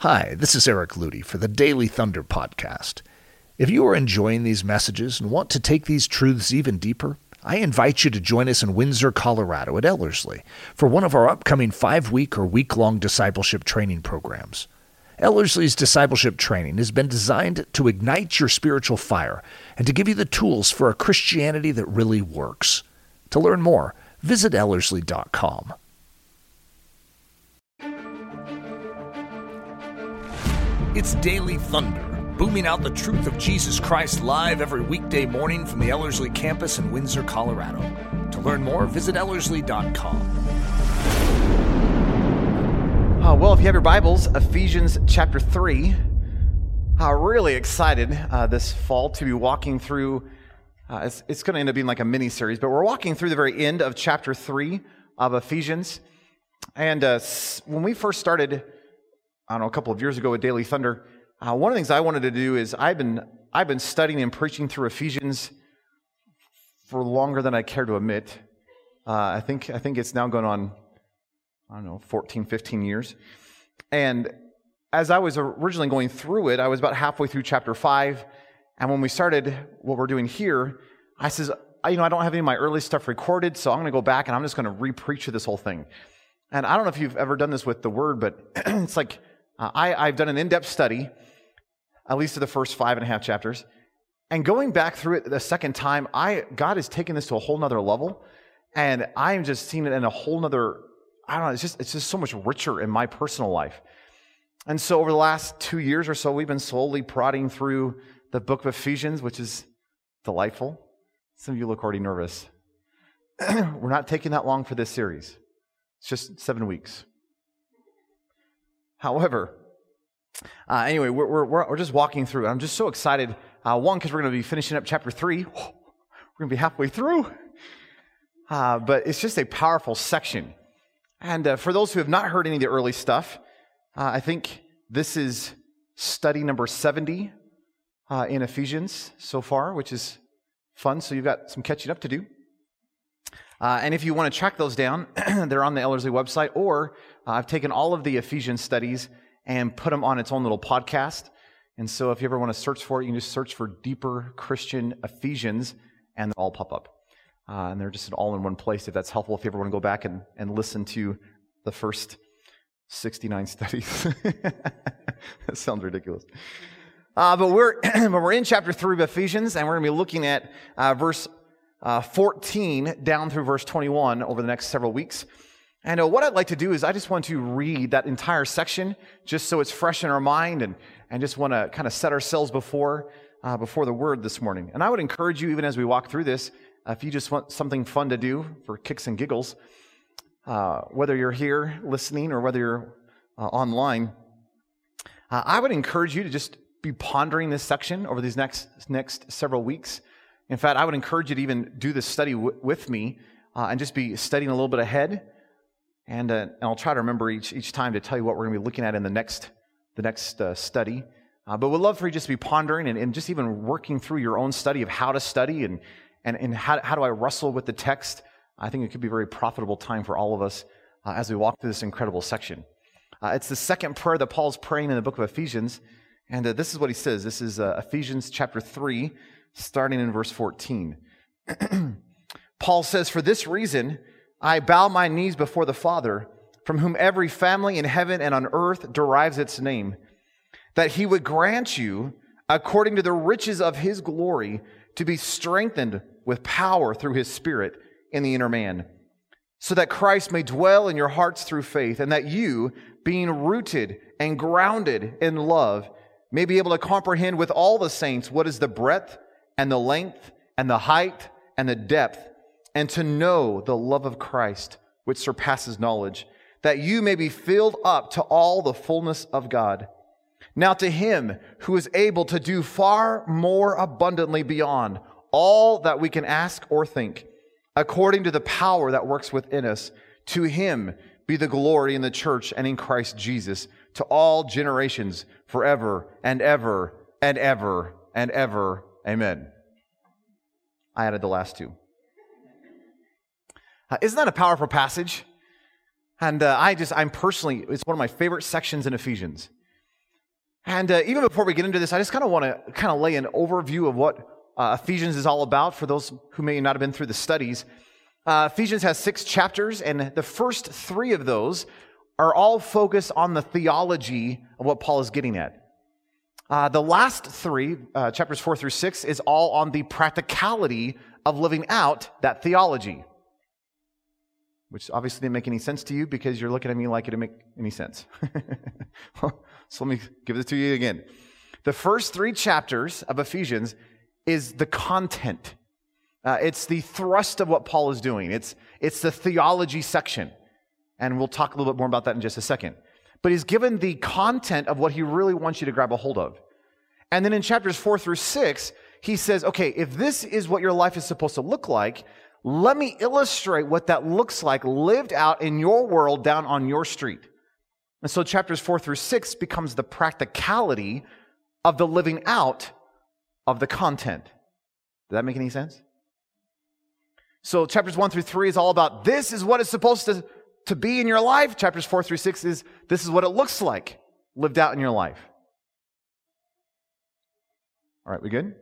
Hi, this is Eric Ludy for the Daily Thunder Podcast. If you are enjoying these messages and want to take these truths even deeper, I invite you to join us in Windsor, Colorado at Ellerslie for one of our upcoming five week or week long discipleship training programs. Ellerslie's discipleship training has been designed to ignite your spiritual fire and to give you the tools for a Christianity that really works. To learn more, visit Ellerslie.com. It's Daily Thunder, booming out the truth of Jesus Christ live every weekday morning from the Ellerslie campus in Windsor, Colorado. To learn more, visit Ellerslie.com. Uh, well, if you have your Bibles, Ephesians chapter 3. Uh, really excited uh, this fall to be walking through. Uh, it's, it's going to end up being like a mini series, but we're walking through the very end of chapter 3 of Ephesians. And uh, when we first started Don't know, a couple of years ago with Daily Thunder, uh, one of the things I wanted to do is I've been, I've been studying and preaching through Ephesians for longer than I care to admit. Uh, I, think, I think it's now going on, I don't know, 14, 15 years. And as I was originally going through it, I was about halfway through chapter 5. And when we started what we're doing here, I says, you know, I don't have any of my early stuff recorded, so I'm going to go back and I'm just going to re-preach this whole thing. And I don't know if you've ever done this with the word, but it's like uh, I, I've done an in depth study, at least of the first five and a half chapters. And going back through it the second time, I, God has taken this to a whole nother level. And I'm just seeing it in a whole nother, I don't know, it's just, it's just so much richer in my personal life. And so over the last two years or so, we've been slowly prodding through the book of Ephesians, which is delightful. Some of you look already nervous. We're not taking that long for this series. It's just seven weeks. However, uh, anyway, we're, we're, we're, just walking through. I'm just so excited. Uh, one, because we're going to be finishing up chapter three. We're going to be halfway through. Uh, but it's just a powerful section. And uh, for those who have not heard any of the early stuff, uh, I think this is study number 70 uh, in Ephesians so far, which is fun. So you've got some catching up to do. And if you want to track those down, they're on the Ellerslie website, or I've taken all of the Ephesians studies and put them on its own little podcast. And so if you ever want to search for it, you can just search for Deeper Christian Ephesians, and they'll all pop up. Uh, and they're just all in one place if that's helpful. If you ever want to go back and, and listen to the first 69 studies. that sounds ridiculous. Uh, but we're, but we're in chapter 3 of Ephesians, and we're going to be looking at uh, verse uh, 14 down through verse 21 over the next several weeks. And uh, what I'd like to do is I just want to read that entire section just so it's fresh in our mind and, and just want to kind of set ourselves before, uh, before the word this morning. And I would encourage you, even as we walk through this, uh, if you just want something fun to do for kicks and giggles, uh, whether you're here listening or whether you're uh, online, uh, I would encourage you to just be pondering this section over these next, next several weeks. In fact, I would encourage you to even do this study w- with me and just be studying a little bit ahead and, uh, and I'll try to remember each, each time to tell you what we're going to be looking at in the next, the next uh, study. Uh, but we'd love for you just to be pondering and, and, just even working through your own study of how to study and, and, and how, how do I wrestle with the text. I think it could be a very profitable time for all of us uh, as we walk through this incredible section. Uh, it's the second prayer that Paul's praying in the book of Ephesians. And uh, this is what he says. This is Ephesians chapter 3, starting in verse 14. Paul says, For this reason, I bow my knees before the Father, from whom every family in heaven and on earth derives its name, that he would grant you, according to the riches of his glory, to be strengthened with power through his Spirit in the inner man, so that Christ may dwell in your hearts through faith, and that you, being rooted and grounded in love, may be able to comprehend with all the saints what is the breadth and the length and the height and the depth and to know the love of Christ, which surpasses knowledge, that you may be filled up to all the fullness of God. Now, to him who is able to do far more abundantly beyond all that we can ask or think, according to the power that works within us, to him be the glory in the church and in Christ Jesus to all generations forever and ever and ever and ever. Amen. I added the last two. Uh, isn't that a powerful passage? And uh, I just, I'm personally, it's one of my favorite sections in Ephesians. And uh, even before we get into this, I just kind of want to kind of lay an overview of what uh, Ephesians is all about for those who may not have been through the studies. Uh, Ephesians has six chapters, and the first three of those are all focused on the theology of what Paul is getting at. Uh, the last three, uh, chapters four through six, is all on the practicality of living out that theology. Which obviously didn't make any sense to you because you're looking at me like it didn't make any sense. so let me give it to you again. The first three chapters of Ephesians is the content. Uh, it's the thrust of what Paul is doing. It's, it's the theology section. And we'll talk a little bit more about that in just a second. But he's given the content of what he really wants you to grab a hold of. And then in chapters four through six, he says, okay, if this is what your life is supposed to look like, let me illustrate what that looks like lived out in your world down on your street. And so chapters four through six becomes the practicality of the living out of the content. Does that make any sense? So chapters one through three is all about this is what it's supposed to, to be in your life. Chapters four through six is this is what it looks like lived out in your life. All right, we good?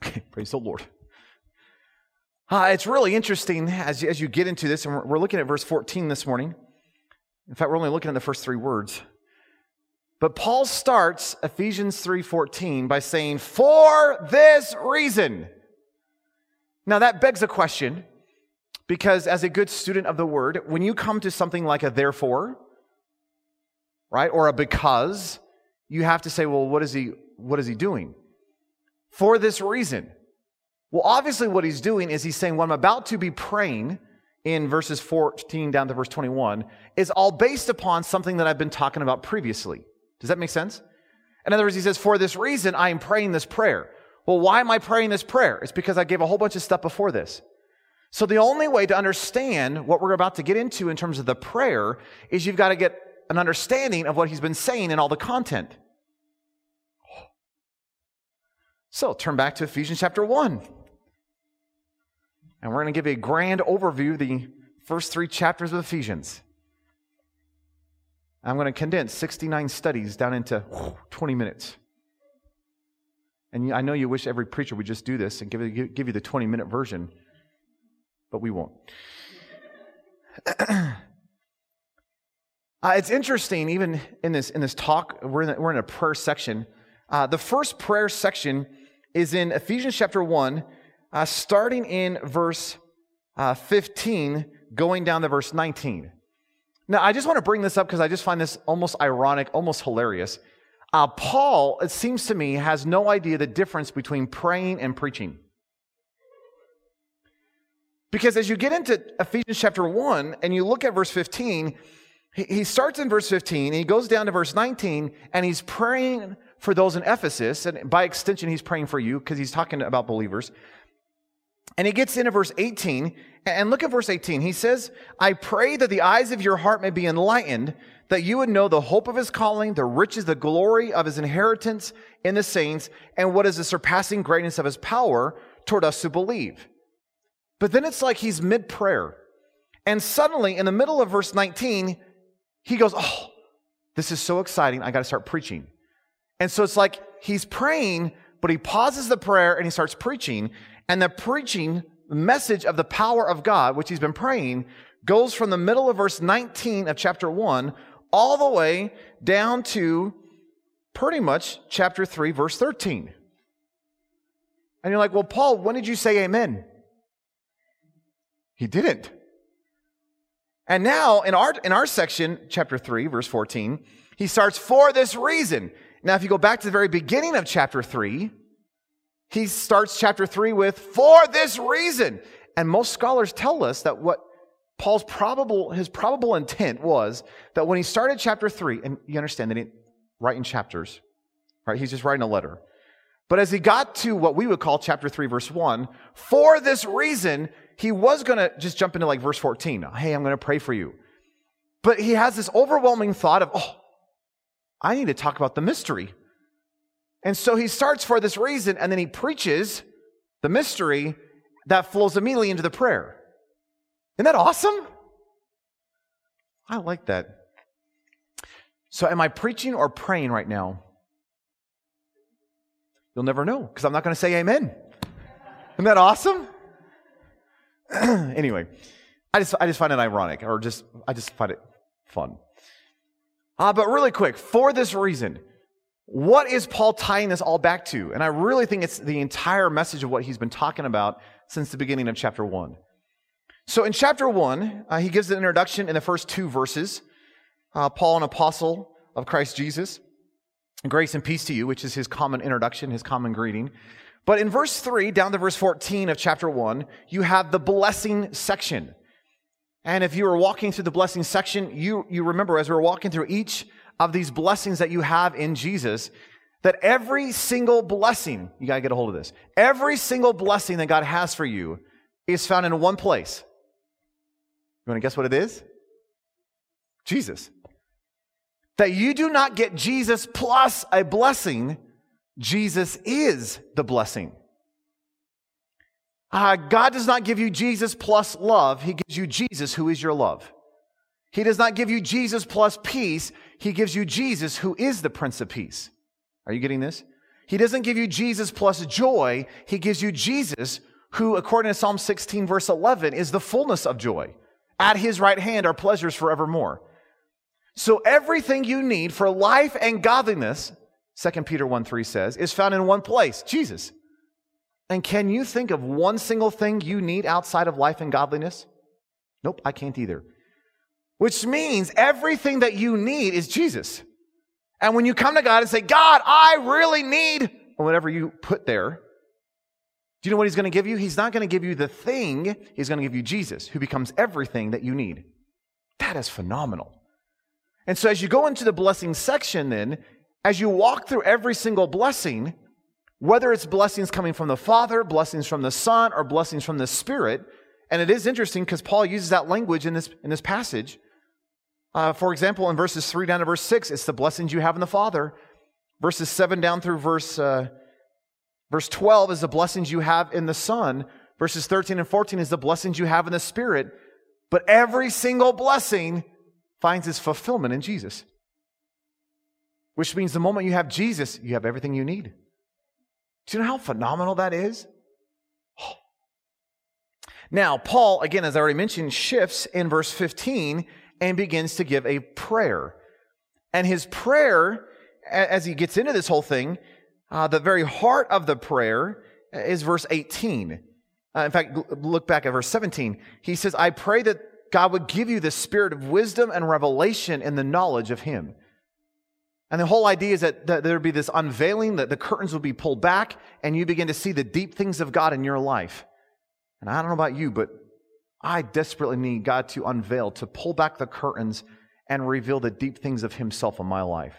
Praise the Lord. Uh, it's really interesting as, as you get into this, and we're, we're looking at verse 14 this morning. In fact, we're only looking at the first three words. But Paul starts Ephesians 3:14 by saying, "For this reason." Now that begs a question because as a good student of the word, when you come to something like a therefore, right, or a because, you have to say, "Well, what is he what is he doing?" For this reason. Well, obviously what he's doing is he's saying what I'm about to be praying in verses 14 down to verse 21 is all based upon something that I've been talking about previously. Does that make sense? In other words, he says, For this reason, I am praying this prayer. Well, why am I praying this prayer? It's because I gave a whole bunch of stuff before this. So the only way to understand what we're about to get into in terms of the prayer is you've got to get an understanding of what he's been saying and all the content. So turn back to Ephesians chapter 1. And we're going to give a grand overview of the first three chapters of Ephesians. I'm going to condense 69 studies down into 20 minutes. And I know you wish every preacher would just do this and give, give you the 20 minute version, but we won't. uh, it's interesting, even in this, in this talk, we're in, the, we're in a prayer section. Uh, the first prayer section is in Ephesians chapter 1, uh, starting in verse uh, 15, going down to verse 19. Now, I just want to bring this up because I just find this almost ironic, almost hilarious. Uh, Paul, it seems to me, has no idea the difference between praying and preaching. Because as you get into Ephesians chapter 1 and you look at verse 15, he, starts in verse 15 and he goes down to verse 19 and he's praying for those in Ephesus. And by extension, he's praying for you because he's talking about believers. And he gets into verse 18, and look at verse 18. He says, I pray that the eyes of your heart may be enlightened, that you would know the hope of his calling, the riches, the glory of his inheritance in the saints, and what is the surpassing greatness of his power toward us who believe. But then it's like he's mid prayer. And suddenly, in the middle of verse 19, he goes, Oh, this is so exciting. I got to start preaching. And so it's like he's praying, but he pauses the prayer and he starts preaching. And the preaching message of the power of God, which he's been praying, goes from the middle of verse 19 of chapter 1 all the way down to pretty much chapter 3, verse 13. And you're like, well, Paul, when did you say amen? He didn't. And now in our, in our section, chapter 3, verse 14, he starts for this reason. Now, if you go back to the very beginning of chapter 3, he starts chapter 3 with, for this reason. And most scholars tell us that what Paul's probable, his probable intent was that when he started chapter 3, and you understand that he write in chapters, right? He's just writing a letter. But as he got to what we would call chapter 3, verse 1, for this reason, he was going to just jump into like verse 14. Hey, I'm going to pray for you. But he has this overwhelming thought of, oh, I need to talk about the mystery and so he starts for this reason, and then he preaches the mystery that flows immediately into the prayer. Isn't that awesome? I like that. So, am I preaching or praying right now? You'll never know because I'm not going to say amen. Isn't that awesome? anyway, I just, I just find it ironic or just, I just find it fun. Uh, but really quick, for this reason, what is Paul tying this all back to? And I really think it's the entire message of what he's been talking about since the beginning of chapter one. So in chapter one, uh, he gives an introduction in the first two verses. Uh, Paul, an apostle of Christ Jesus, grace and peace to you, which is his common introduction, his common greeting. But in verse 3, down to verse 14 of chapter 1, you have the blessing section. And if you were walking through the blessing section, you, you remember as we were walking through each of these blessings that you have in Jesus, that every single blessing, you gotta get a hold of this, every single blessing that God has for you is found in one place. You wanna guess what it is? Jesus. That you do not get Jesus plus a blessing, Jesus is the blessing. Uh, God does not give you Jesus plus love, He gives you Jesus who is your love. He does not give you Jesus plus peace, He gives you Jesus who is the Prince of Peace. Are you getting this? He doesn't give you Jesus plus joy, He gives you Jesus who, according to Psalm 16, verse 11, is the fullness of joy. At His right hand are pleasures forevermore. So everything you need for life and godliness, 2 Peter 1 3 says, is found in one place Jesus. And can you think of one single thing you need outside of life and godliness? Nope, I can't either. Which means everything that you need is Jesus. And when you come to God and say, God, I really need, whatever you put there, do you know what He's going to give you? He's not going to give you the thing, He's going to give you Jesus, who becomes everything that you need. That is phenomenal. And so as you go into the blessing section, then, as you walk through every single blessing, whether it's blessings coming from the Father, blessings from the Son, or blessings from the Spirit. And it is interesting because Paul uses that language in this, in this passage. Uh, for example, in verses 3 down to verse 6, it's the blessings you have in the Father. Verses 7 down through verse, uh, verse 12 is the blessings you have in the Son. Verses 13 and 14 is the blessings you have in the Spirit. But every single blessing finds its fulfillment in Jesus. Which means the moment you have Jesus, you have everything you need. Do you know how phenomenal that is? Now, Paul, again, as I already mentioned, shifts in verse 15 and begins to give a prayer. And his prayer, as he gets into this whole thing, uh, the very heart of the prayer is verse 18. Uh, in fact, look back at verse 17. He says, I pray that God would give you the spirit of wisdom and revelation in the knowledge of him. And the whole idea is that, that there would be this unveiling, that the curtains will be pulled back, and you begin to see the deep things of God in your life. And I don't know about you, but I desperately need God to unveil, to pull back the curtains and reveal the deep things of Himself in my life.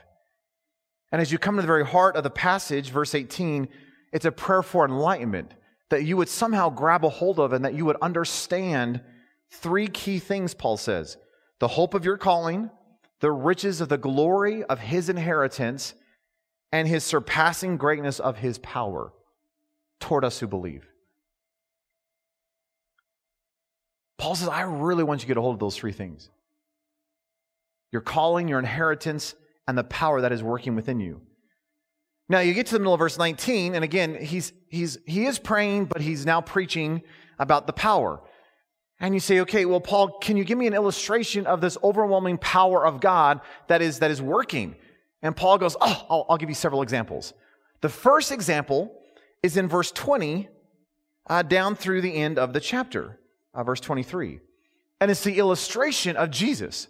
And as you come to the very heart of the passage, verse 18, it's a prayer for enlightenment that you would somehow grab a hold of and that you would understand three key things, Paul says the hope of your calling, the riches of the glory of his inheritance, and his surpassing greatness of his power toward us who believe. Paul says, I really want you to get a hold of those three things your calling, your inheritance, and the power that is working within you. Now you get to the middle of verse 19, and again, he's, he's, he is praying, but he's now preaching about the power. And you say, okay, well, Paul, can you give me an illustration of this overwhelming power of God that is, that is working? And Paul goes, oh, I'll, I'll give you several examples. The first example is in verse 20 uh, down through the end of the chapter, uh, verse 23. And it's the illustration of Jesus.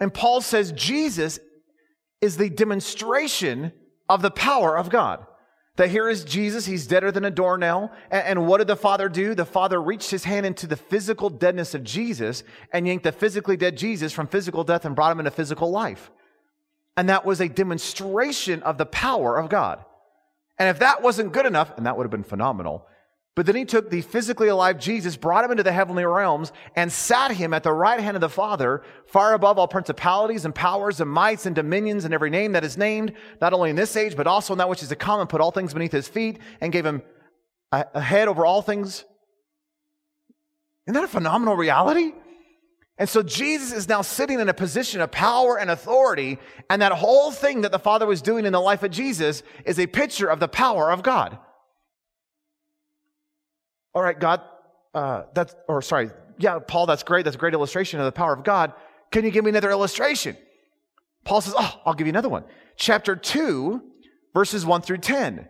And Paul says Jesus is the demonstration of the power of God. That here is Jesus, he's deader than a doornail. And, and, what did the Father do? The Father reached his hand into the physical deadness of Jesus and yanked the physically dead Jesus from physical death and brought him into physical life. And that was a demonstration of the power of God. And if that wasn't good enough, and that would have been phenomenal, but then he took the physically alive Jesus, brought him into the heavenly realms, and sat him at the right hand of the Father, far above all principalities and powers and mights and dominions and every name that is named, not only in this age, but also in that which is to come, and put all things beneath his feet, and gave him a, a head over all things. Isn't that a phenomenal reality? And so Jesus is now sitting in a position of power and authority. And that whole thing that the Father was doing in the life of Jesus is a picture of the power of God. All right, God, uh, that's, or sorry, yeah, Paul, that's great. That's a great illustration of the power of God. Can you give me another illustration? Paul says, Oh, I'll give you another one. Chapter 2, verses 1 through 10.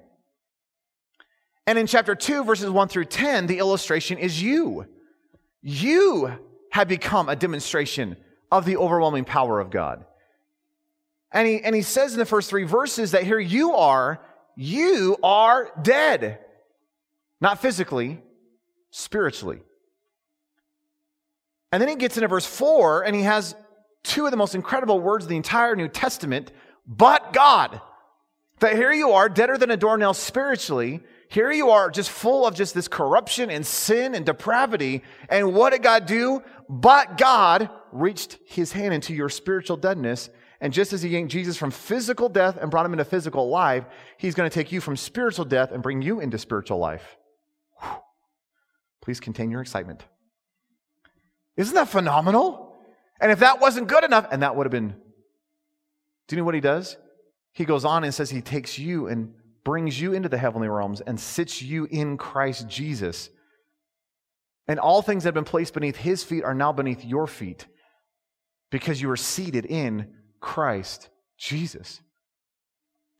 And in chapter 2, verses 1 through 10, the illustration is you. You have become a demonstration of the overwhelming power of God. And he, and he says in the first three verses that here you are, you are dead. Not physically, spiritually. And then he gets into verse 4 and he has two of the most incredible words of the entire New Testament, but God. That here you are, deader than a doornail spiritually. Here you are, just full of just this corruption and sin and depravity. And what did God do? But God reached his hand into your spiritual deadness. And just as he yanked Jesus from physical death and brought him into physical life, he's going to take you from spiritual death and bring you into spiritual life. Please contain your excitement. Isn't that phenomenal? And if that wasn't good enough, and that would have been, do you know what he does? He goes on and says he takes you and brings you into the heavenly realms and sits you in Christ Jesus. And all things that have been placed beneath his feet are now beneath your feet because you are seated in Christ Jesus.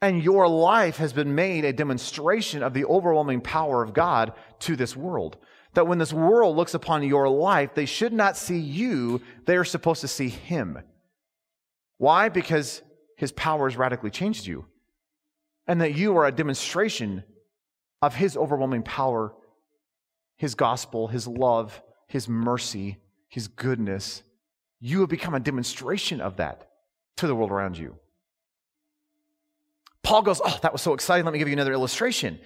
And your life has been made a demonstration of the overwhelming power of God to this world that when this world looks upon your life, they should not see you, they are supposed to see Him. Why? Because His power has radically changed you. And that you are a demonstration of His overwhelming power, His gospel, His love, His mercy, His goodness. You have become a demonstration of that to the world around you. Paul goes, Oh, that was so exciting. Let me give you another illustration.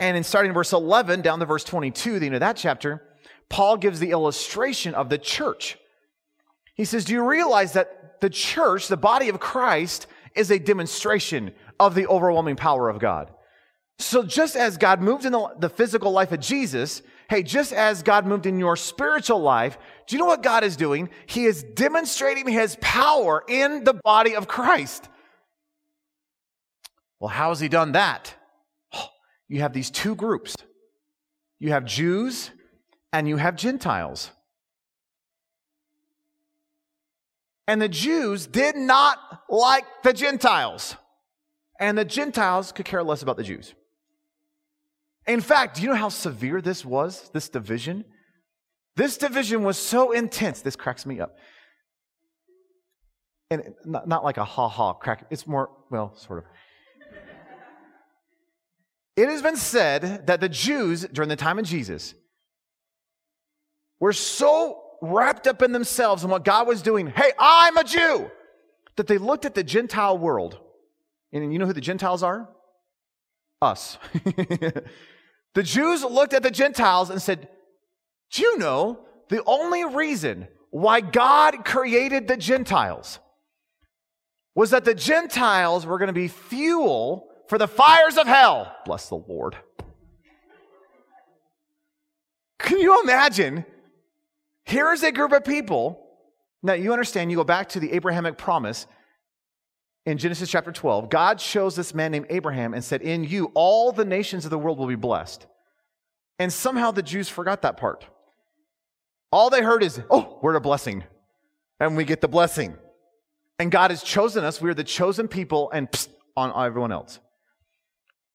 And in starting verse 11 down to verse 22, the end of that chapter, Paul gives the illustration of the church. He says, Do you realize that the church, the body of Christ, is a demonstration of the overwhelming power of God? So just as God moved in the, the, physical life of Jesus, hey, just as God moved in your spiritual life, do you know what God is doing? He is demonstrating his power in the body of Christ. Well, how has he done that? You have these two groups you have Jews and you have Gentiles. And the Jews did not like the Gentiles. And the Gentiles could care less about the Jews. In fact, do you know how severe this was, this division? This division was so intense, this cracks me up. And not, not like a ha ha crack, it's more, well, sort of. It has been said that the Jews during the time of Jesus were so wrapped up in themselves and what God was doing. Hey, I'm a Jew. That they looked at the Gentile world. And you know who the Gentiles are? Us. the Jews looked at the Gentiles and said, Do you know the only reason why God created the Gentiles was that the Gentiles were going to be fuel for the fires of hell. Bless the Lord. Can you imagine? Here is a group of people. Now, you understand, you go back to the Abrahamic promise in Genesis chapter 12. God chose this man named Abraham and said, In you, all the nations of the world will be blessed. And somehow the Jews forgot that part. All they heard is, Oh, we're a blessing. And we get the blessing. And God has chosen us. We are the chosen people and psst, on everyone else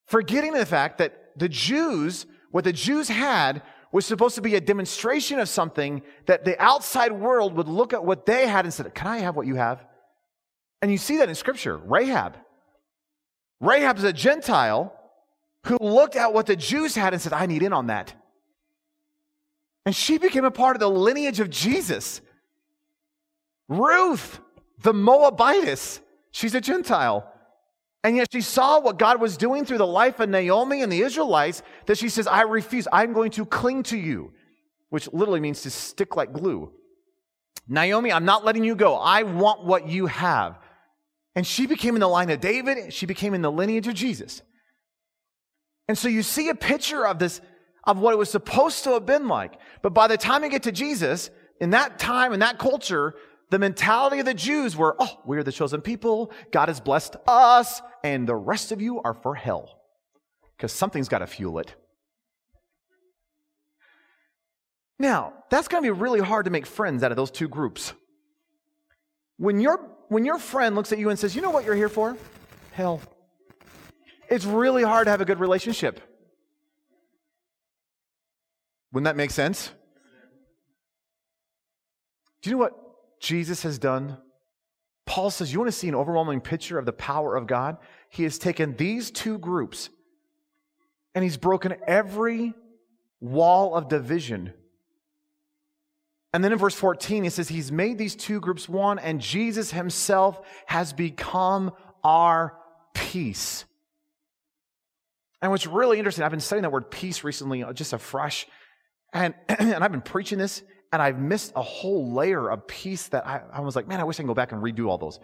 forgetting the fact that the Jews, what the Jews had was supposed to be a demonstration of something that the outside world would look at what they had and said, Can I have what you have? And you see that in Scripture. Rahab. Rahab is a Gentile who looked at what the Jews had and said, I need in on that. And she became a part of the lineage of Jesus. Ruth, the Moabitess, she's a Gentile. And yet she saw what God was doing through the life of Naomi and the Israelites that she says, I refuse. I'm going to cling to you, which literally means to stick like glue. Naomi, I'm not letting you go. I want what you have. And she became in the line of David. She became in the lineage of Jesus. And so you see a picture of this, of what it was supposed to have been like. But by the time you get to Jesus, in that time, in that culture, the mentality of the Jews were, oh, we're the chosen people. God has blessed us, and the rest of you are for hell. Because something's got to fuel it. Now, that's going to be really hard to make friends out of those two groups. When, your when your friend looks at you and says, you know what you're here for? Hell. It's really hard to have a good relationship. Wouldn't that make sense? Do you know what Jesus has done? Paul says, You want to see an overwhelming picture of the power of God? He has taken these two groups and he's broken every wall of division. And then in verse 14, he says, He's made these two groups one, and Jesus himself has become our peace. And what's really interesting, I've been studying that word peace recently, uh, just afresh. And, and I've been preaching this, and I've missed a whole layer of peace that I, I was like, man, I wish I can go back and redo all those.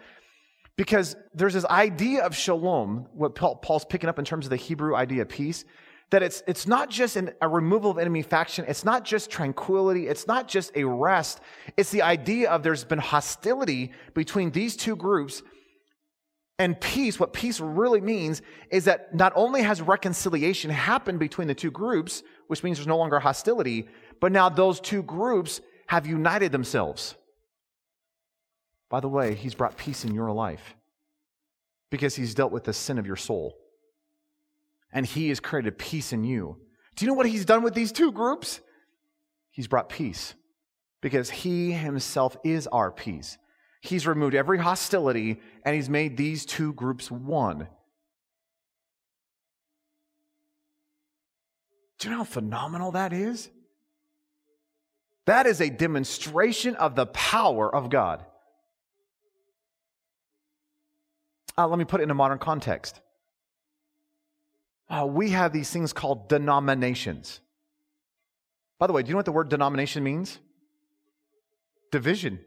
Because there's this idea of shalom, what Paul's picking up in terms of the Hebrew idea of peace, that it's, it's not just an, a removal of enemy faction. It's not just tranquility. It's not just a rest. It's the idea of there's been hostility between these two groups and peace, what peace really means is that not only has reconciliation happened between the two groups, which means there's no longer hostility, but now those two groups have united themselves. By the way, he's brought peace in your life because he's dealt with the sin of your soul. And he has created peace in you. Do you know what he's done with these two groups? He's brought peace because he himself is our peace. He's removed every hostility and he's made these two groups one. Do you know how phenomenal that is? That is a demonstration of the power of God. Uh, let me put it in a modern context. Uh, we have these things called denominations. By the way, do you know what the word denomination means? Division.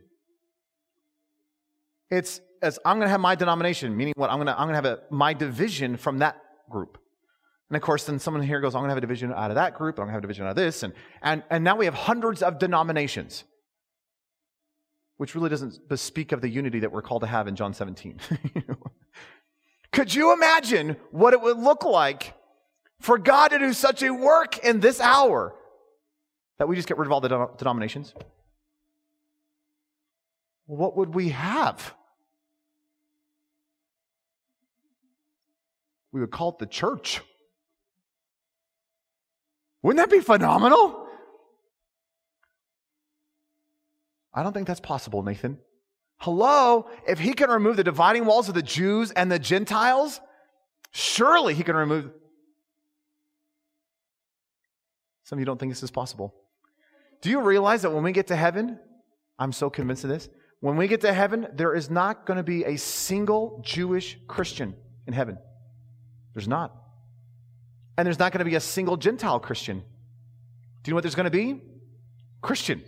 It's as I'm going to have my denomination, meaning what? I'm going to, I'm going to have a, my division from that group. And of course, then someone here goes, I'm going to have a division out of that group, I'm going to have a division out of this. And, and, and now we have hundreds of denominations, which really doesn't bespeak of the unity that we're called to have in John 17. Could you imagine what it would look like for God to do such a work in this hour that we just get rid of all the denominations? what would we have? We would call it the church. Wouldn't that be phenomenal? I don't think that's possible, Nathan. Hello? If he can remove the dividing walls of the Jews and the Gentiles, surely he can remove. Some of you don't think this is possible. Do you realize that when we get to heaven, I'm so convinced of this, when we get to heaven, there is not going to be a single Jewish Christian in heaven. There's not. And there's not going to be a single Gentile Christian. Do you know what there's going to be? Christian.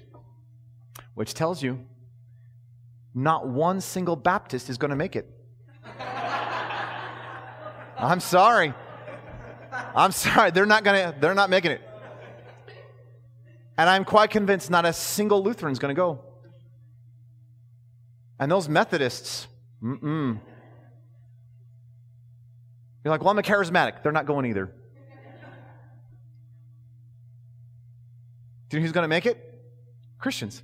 Which tells you not one single Baptist is going to make it. I'm sorry. I'm sorry. They're not going to they're not making it. And I'm quite convinced not a single Lutheran is going to go. And those Methodists, mm-mm. You're like, well, I'm a charismatic. They're not going either. Do you know who's going to make it? Christians.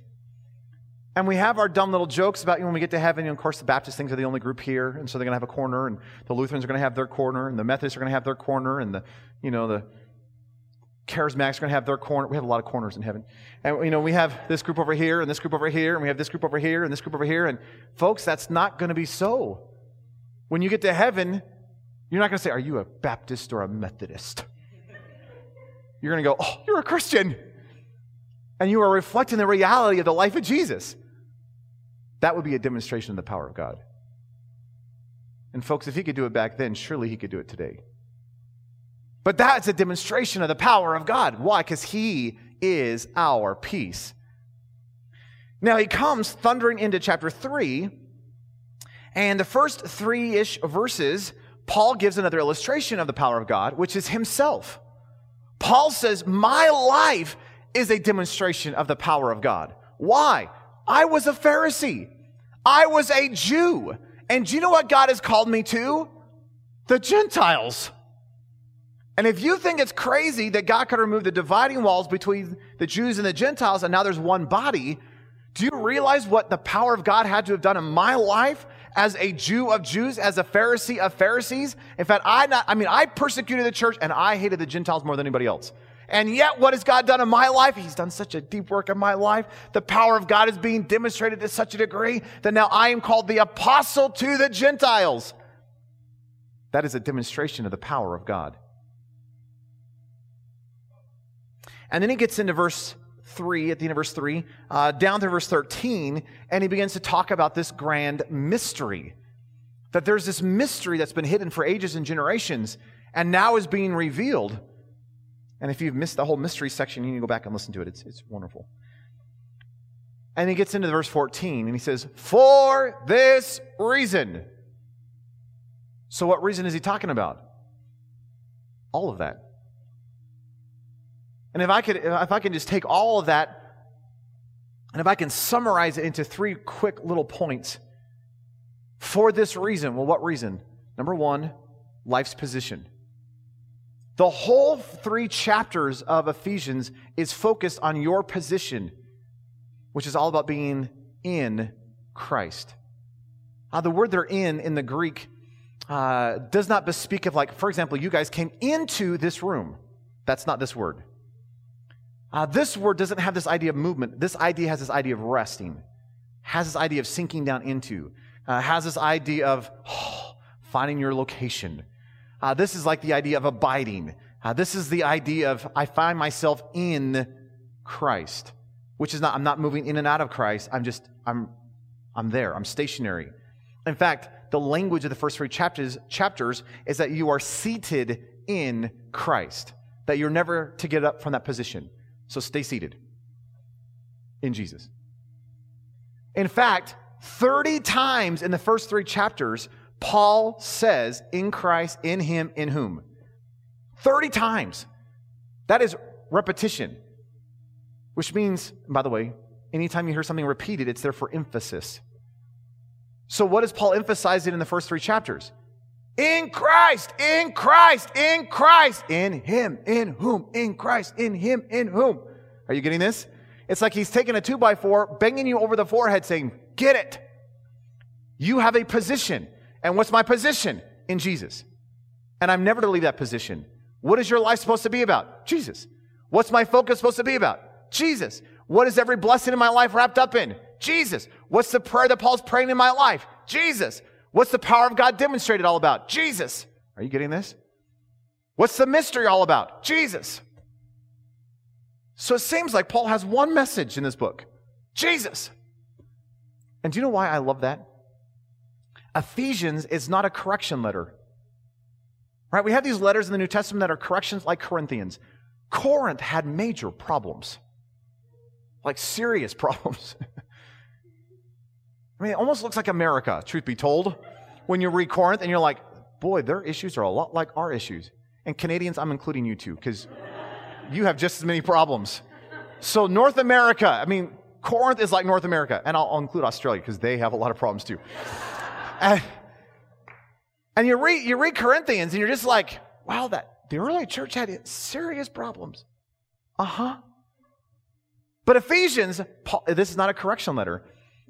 And we have our dumb little jokes about you know, when we get to heaven. You know, of course, the Baptist things are the only group here, and so they're going to have a corner, and the Lutherans are going to have their corner, and the Methodists are going to have their corner, and the, you know, the charismatics are going to have their corner. We have a lot of corners in heaven. And, you know, we have this group over here and this group over here and we have this group over here and this group over here. And folks, that's not going to be so. When you get to heaven, you're not going to say, Are you a Baptist or a Methodist? You're going to go, Oh, you're a Christian. And you are reflecting the reality of the life of Jesus. That would be a demonstration of the power of God. And folks, if he could do it back then, surely he could do it today. But that's a demonstration of the power of God. Why? Because He is our peace. Now he comes thundering into chapter 3, and the first three ish verses, Paul gives another illustration of the power of God, which is Himself. Paul says, My life is a demonstration of the power of God. Why? I was a Pharisee. I was a Jew. And do you know what God has called me to? The Gentiles. And if you think it's crazy that God could remove the dividing walls between the Jews and the Gentiles and now there's one body, do you realize what the power of God had to have done in my life as a Jew of Jews, as a Pharisee of Pharisees? In fact, I not, I mean, I persecuted the church and I hated the Gentiles more than anybody else. And yet, what has God done in my life? He's done such a deep work in my life. The power of God is being demonstrated to such a degree that now I am called the apostle to the Gentiles. That is a demonstration of the power of God. And then he gets into verse 3, at the end of verse 3, uh, down to verse 13, and he begins to talk about this grand mystery. That there's this mystery that's been hidden for ages and generations, and now is being revealed. And if you've missed the whole mystery section, you need to go back and listen to it. It's, it's wonderful. And he gets into verse 14, and he says, For this reason. So, what reason is he talking about? All of that. And if I could, if I can just take all of that and if I can summarize it into three quick little points for this reason, well, what reason? Number one, life's position. The whole three chapters of Ephesians is focused on your position, which is all about being in Christ. Uh, the word they're in in the Greek uh, does not bespeak of, like, for example, you guys came into this room. That's not this word. Uh, this word doesn't have this idea of movement. This idea has this idea of resting, has this idea of sinking down into, uh, has this idea of oh, finding your location. Uh, this is like the idea of abiding. Uh, this is the idea of I find myself in Christ, which is not, I'm not moving in and out of Christ. I'm just, I'm, I'm there. I'm stationary. In fact, the language of the first three chapters, chapters is that you are seated in Christ, that you're never to get up from that position. So stay seated in Jesus. In fact, 30 times in the first three chapters, Paul says, in Christ, in Him, in whom? 30 times. That is repetition, which means, by the way, anytime you hear something repeated, it's there for emphasis. So, what is Paul emphasizing in the first three chapters? In Christ, in Christ, in Christ, in Him, in whom, in Christ, in Him, in whom. Are you getting this? It's like he's taking a two by four, banging you over the forehead, saying, Get it. You have a position. And what's my position? In Jesus. And I'm never to leave that position. What is your life supposed to be about? Jesus. What's my focus supposed to be about? Jesus. What is every blessing in my life wrapped up in? Jesus. What's the prayer that Paul's praying in my life? Jesus. What's the power of God demonstrated all about? Jesus. Are you getting this? What's the mystery all about? Jesus. So it seems like Paul has one message in this book Jesus. And do you know why I love that? Ephesians is not a correction letter. Right? We have these letters in the New Testament that are corrections like Corinthians. Corinth had major problems, like serious problems. I mean, it almost looks like America, truth be told, when you read Corinth and you're like, boy, their issues are a lot like our issues. And Canadians, I'm including you too, because you have just as many problems. So, North America, I mean, Corinth is like North America, and I'll, I'll include Australia because they have a lot of problems too. And, and you read you read Corinthians, and you're just like, wow, that the early church had serious problems. Uh huh. But Ephesians, Paul, this is not a correction letter.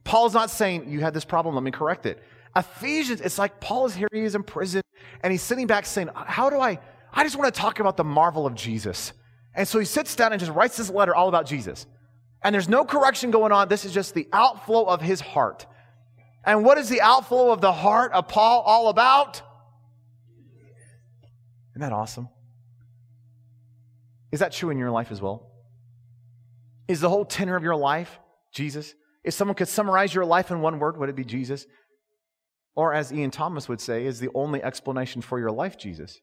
Paul's not saying, You had this problem, let me correct it. Ephesians, it's like Paul is here, he is in prison, and he's sitting back saying, How do I? I just want to talk about the marvel of Jesus. And so he sits down and just writes this letter all about Jesus. And there's no correction going on. This is just the outflow of his heart. And what is the outflow of the heart of Paul all about? Isn't that awesome? Is that true in your life as well? Is the whole tenor of your life Jesus? If someone could summarize your life in one word, would it be Jesus? Or, as Ian Thomas would say, is the only explanation for your life Jesus?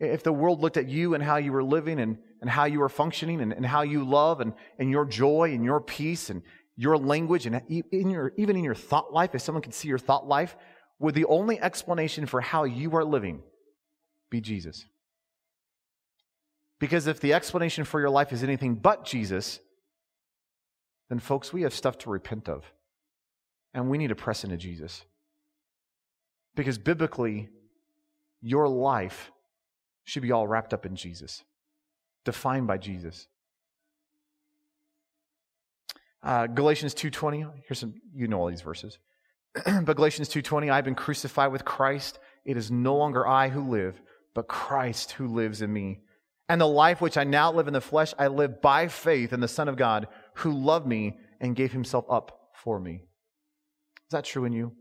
If the world looked at you and how you were living and, and how you were functioning and, and how you love and, and your joy and your peace and your language and in your, even in your thought life, if someone could see your thought life, would the only explanation for how you are living be Jesus? Because if the explanation for your life is anything but Jesus, then, folks, we have stuff to repent of. And we need to press into Jesus. Because biblically, your life should be all wrapped up in Jesus, defined by Jesus. Uh, Galatians 2.20, here's some, you know all these verses. but Galatians 2.20, I've been crucified with Christ. It is no longer I who live, but Christ who lives in me. And the life which I now live in the flesh, I live by faith in the Son of God who loved me and gave himself up for me. Is that true in you?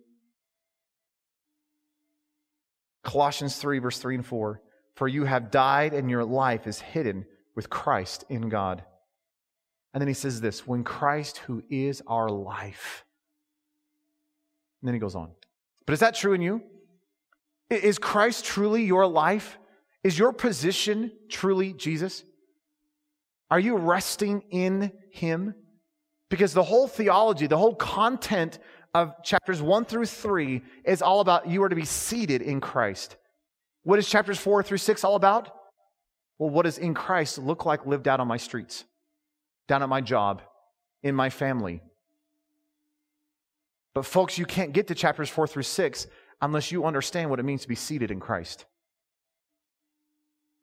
Colossians 3, verse 3 and 4. For you have died, and your life is hidden with Christ in God. And then he says this when Christ, who is our life. And then he goes on. But is that true in you? Is Christ truly your life? Is your position truly Jesus? Are you resting in him? Because the whole theology, the whole content of chapters 1 through 3 is all about you are to be seated in Christ. What is chapters 4 through 6 all about? Well, what does in Christ look like lived out on my streets, down at my job, in my family? But, folks, you can't get to chapters 4 through 6 unless you understand what it means to be seated in Christ.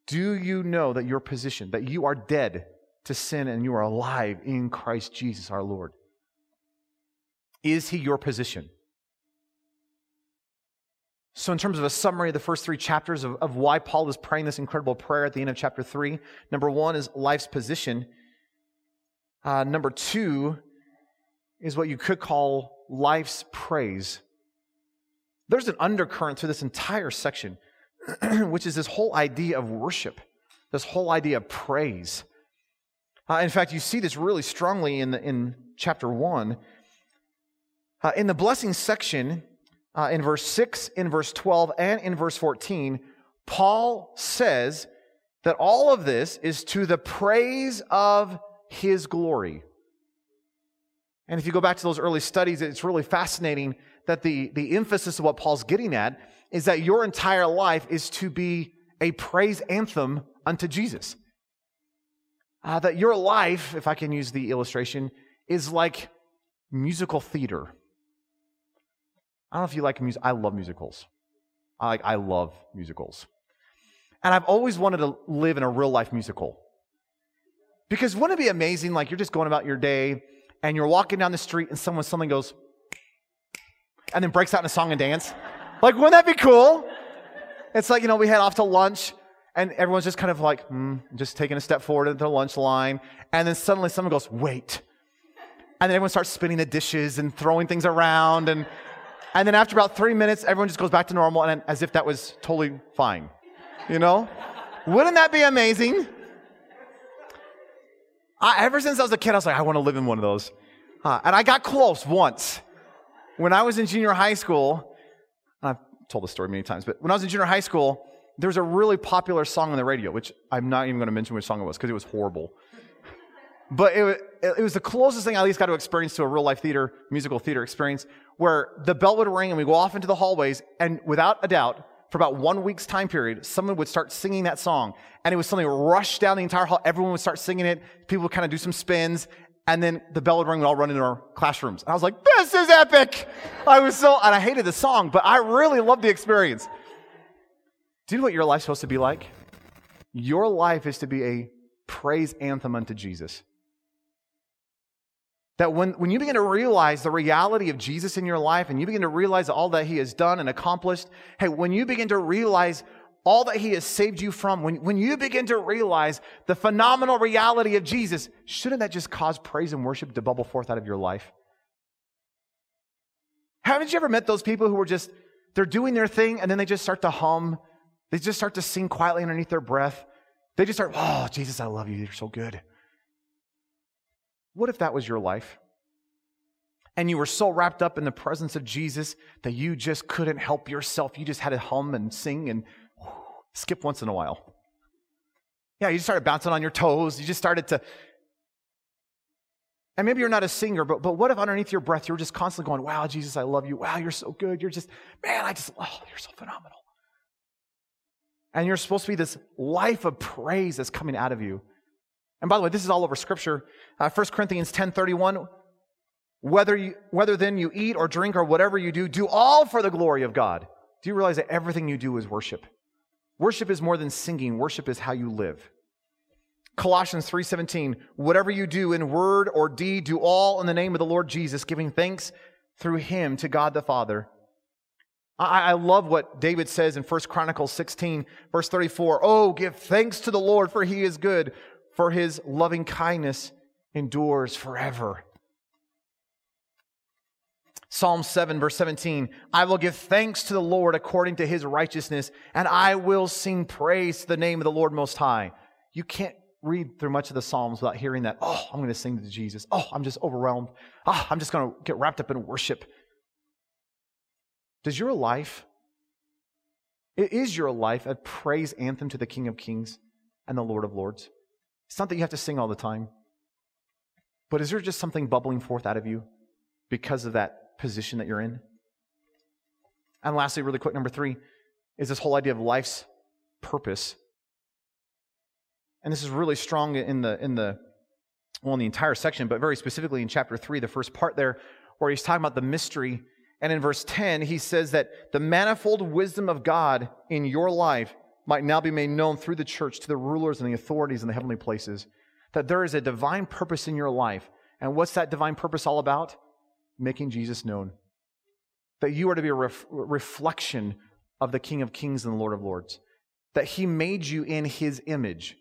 Do you know that your position, that you are dead to sin and you are alive in Christ Jesus our Lord? Is he your position? So, in terms of a summary of the first three chapters of, of why Paul is praying this incredible prayer at the end of chapter three, number one is life's position. Uh, number two is what you could call life's praise. There's an undercurrent through this entire section, which is this whole idea of worship, this whole idea of praise. Uh, in fact, you see this really strongly in, the, in chapter 1. Uh, in the blessing section, uh, in verse 6, in verse 12, and in verse 14, Paul says that all of this is to the praise of his glory. And if you go back to those early studies, it's really fascinating that the, the emphasis of what Paul's getting at is that your entire life is to be a praise anthem unto Jesus uh, that your life, if I can use the illustration, is like musical theater. I don't know if you like music. I love musicals. I, like, I love musicals. And I've always wanted to live in a real life musical. Because wouldn't it be amazing? Like you're just going about your day and you're walking down the street and someone something goes and then breaks out in a song and dance. Like, wouldn't that be cool? It's like, you know, we head off to lunch and everyone's just kind of like, hmm, just taking a step forward into the lunch line. And then suddenly someone goes, wait. And then everyone starts spinning the dishes and throwing things around. And, and then after about three minutes, everyone just goes back to normal and as if that was totally fine. You know? Wouldn't that be amazing? I, ever since I was a kid, I was like, I want to live in one of those. Uh, and I got close once. When I was in junior high school, I've told this story many times, but when I was in junior high school, there was a really popular song on the radio, which I'm not even going to mention which song it was because it was horrible. But it, it, was the closest thing I at least got to experience to a real life theater, musical theater experience, where the bell would ring and we go off into the hallways, and without a doubt, for about one week's time period, someone would start singing that song, and it was something rush down the entire hall. Everyone would start singing it. People would kind of do some spins, and then the bell would ring. We'd all run into our classrooms. And I was like, "This is epic!" I was so, and I hated the song, but I really loved the experience. Do you know what your life's supposed to be like? Your life is to be a praise anthem unto Jesus. That when, when you begin to realize the reality of Jesus in your life and you begin to realize all that he has done and accomplished, hey, when you begin to realize all that he has saved you from, when, when you begin to realize the phenomenal reality of Jesus, shouldn't that just cause praise and worship to bubble forth out of your life? Haven't you ever met those people who are just, they're doing their thing and then they just start to hum they just start to sing quietly underneath their breath. They just start, oh, Jesus, I love you. You're so good. What if that was your life? And you were so wrapped up in the presence of Jesus that you just couldn't help yourself. You just had to hum and sing and skip once in a while. Yeah, you just started bouncing on your toes. You just started to. And maybe you're not a singer, but, but what if underneath your breath you're just constantly going, wow, Jesus, I love you. Wow, you're so good. You're just, man, I just, oh, you're so phenomenal. And you're supposed to be this life of praise that's coming out of you. And by the way, this is all over Scripture. Uh, 1 Corinthians 10.31, whether, you, whether then you eat or drink or whatever you do, do all for the glory of God. Do you realize that everything you do is worship? Worship is more than singing. Worship is how you live. Colossians 3:17, whatever you do in word or deed, do all in the name of the Lord Jesus, giving thanks through him to God the Father. I, I love what David says in 1 Chronicles 16, verse 34. Oh, give thanks to the Lord, for he is good, for his loving kindness endures forever. Psalm 7, verse 17 I will give thanks to the Lord according to his righteousness, and I will sing praise to the name of the Lord Most High. You can't read through much of the Psalms without hearing that, oh, I'm going to sing to Jesus. Oh, I'm just overwhelmed. Oh, I'm just going to get wrapped up in worship. Does your life, is your life a praise anthem to the King of Kings and the Lord of Lords? It's not that you have to sing all the time, but is there just something bubbling forth out of you because of that position that you're in? And lastly, really quick, number three is this whole idea of life's purpose and this is really strong in the in the well in the entire section, but very specifically in chapter three, the first part there, where he's talking about the mystery. And in verse 10, he says that the manifold wisdom of God in your life might now be made known through the church to the rulers and the authorities in the heavenly places. That there is a divine purpose in your life. And what's that divine purpose all about? Making Jesus known. That you are to be a ref- reflection of the King of Kings and the Lord of Lords. That he made you in his image.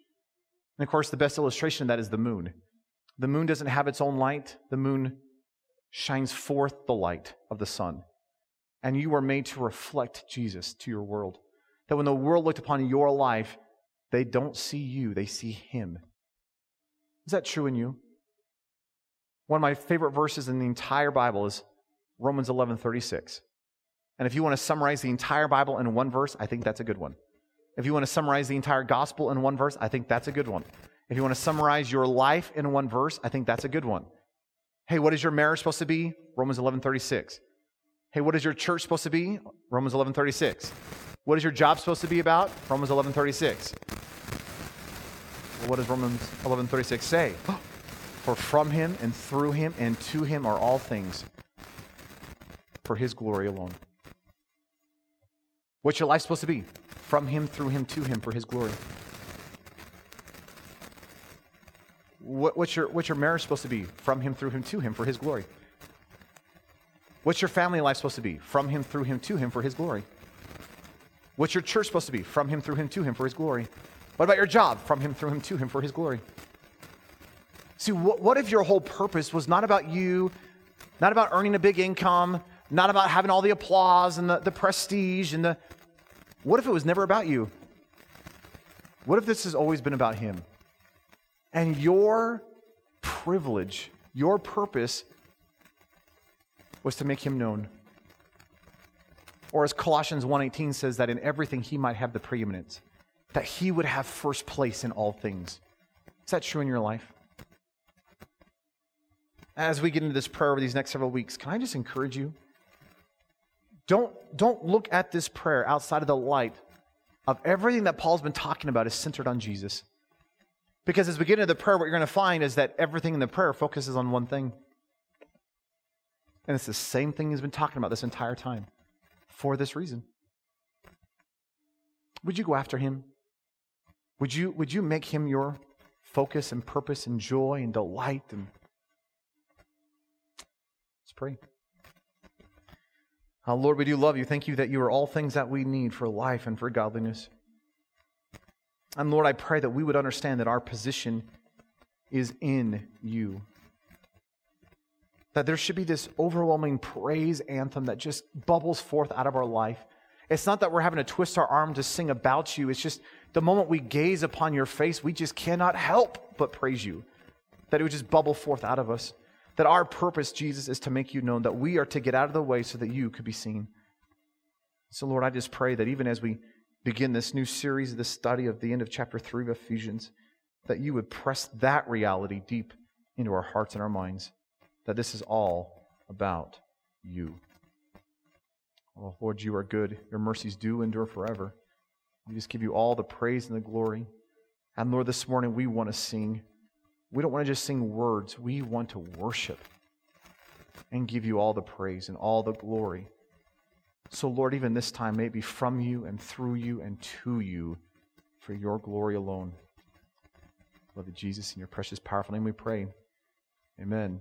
And of course, the best illustration of that is the moon. The moon doesn't have its own light, the moon shines forth the light of the sun. And you are made to reflect Jesus to your world. That when the world looked upon your life, they don't see you, they see him. Is that true in you? One of my favorite verses in the entire Bible is Romans 11:36. And if you want to summarize the entire Bible in one verse, I think that's a good one. If you want to summarize the entire gospel in one verse, I think that's a good one. If you want to summarize your life in one verse, I think that's a good one. Hey, what is your marriage supposed to be? Romans 11:36. Hey, what is your church supposed to be? Romans 11:36. What is your job supposed to be about? Romans 11:36. Well, what does Romans 11:36 say? For from him and through him and to him are all things for his glory alone. What's your life supposed to be? from him, through him, to him for his glory. What, what's, your, what's your marriage supposed to be? From him, through him, to him for his glory. What's your family life supposed to be? From him, through him, to him for his glory. What's your church supposed to be? From him, through him, to him for his glory. What about your job? From him, through him, to him for his glory. See, what, if your whole purpose was not about you, not about earning a big income, not about having all the applause and the, the prestige and the, what if it was never about you? What if this has always been about Him? And your privilege, your purpose was to make Him known. Or as Colossians 1:18 says that in everything he might have the preeminence, that he would have first place in all things. Is that true in your life? As we get into this prayer over these next several weeks, can I just encourage you? Don't, don't look at this prayer outside of the light of everything that Paul's been talking about is centered on Jesus. Because as we get into the prayer, what you're going to find is that everything in the prayer focuses on one thing. And it's the same thing he's been talking about this entire time for this reason. Would you go after him? Would you, would you make him your focus and purpose and joy and delight? And let's pray. Uh, Lord, we do love you. Thank you that you are all things that we need for life and for godliness. And Lord, I pray that we would understand that our position is in you. That there should be this overwhelming praise anthem that just bubbles forth out of our life. It's not that we're having to twist our arm to sing about you. It's just the moment we gaze upon your face, we just cannot help but praise you. That it would just bubble forth out of us. That our purpose, Jesus, is to make you known, that we are to get out of the way so that you could be seen. So, Lord, I just pray that even as we begin this new series, of this study of the end of chapter 3 of Ephesians, that you would press that reality deep into our hearts and our minds, that this is all about you. Oh, Lord, you are good. Your mercies do endure forever. We just give you all the praise and the glory. And Lord, this morning we want to sing We don't want to just sing words, we want to worship and give you all the praise and all the glory. So, Lord, even this time, may it be from you and through you and to you for your glory alone. Love you, Jesus, in your precious, powerful name we pray. Amen.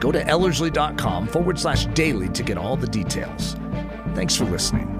Go to ellerslie.com forward slash daily to get all the details. Thanks for listening.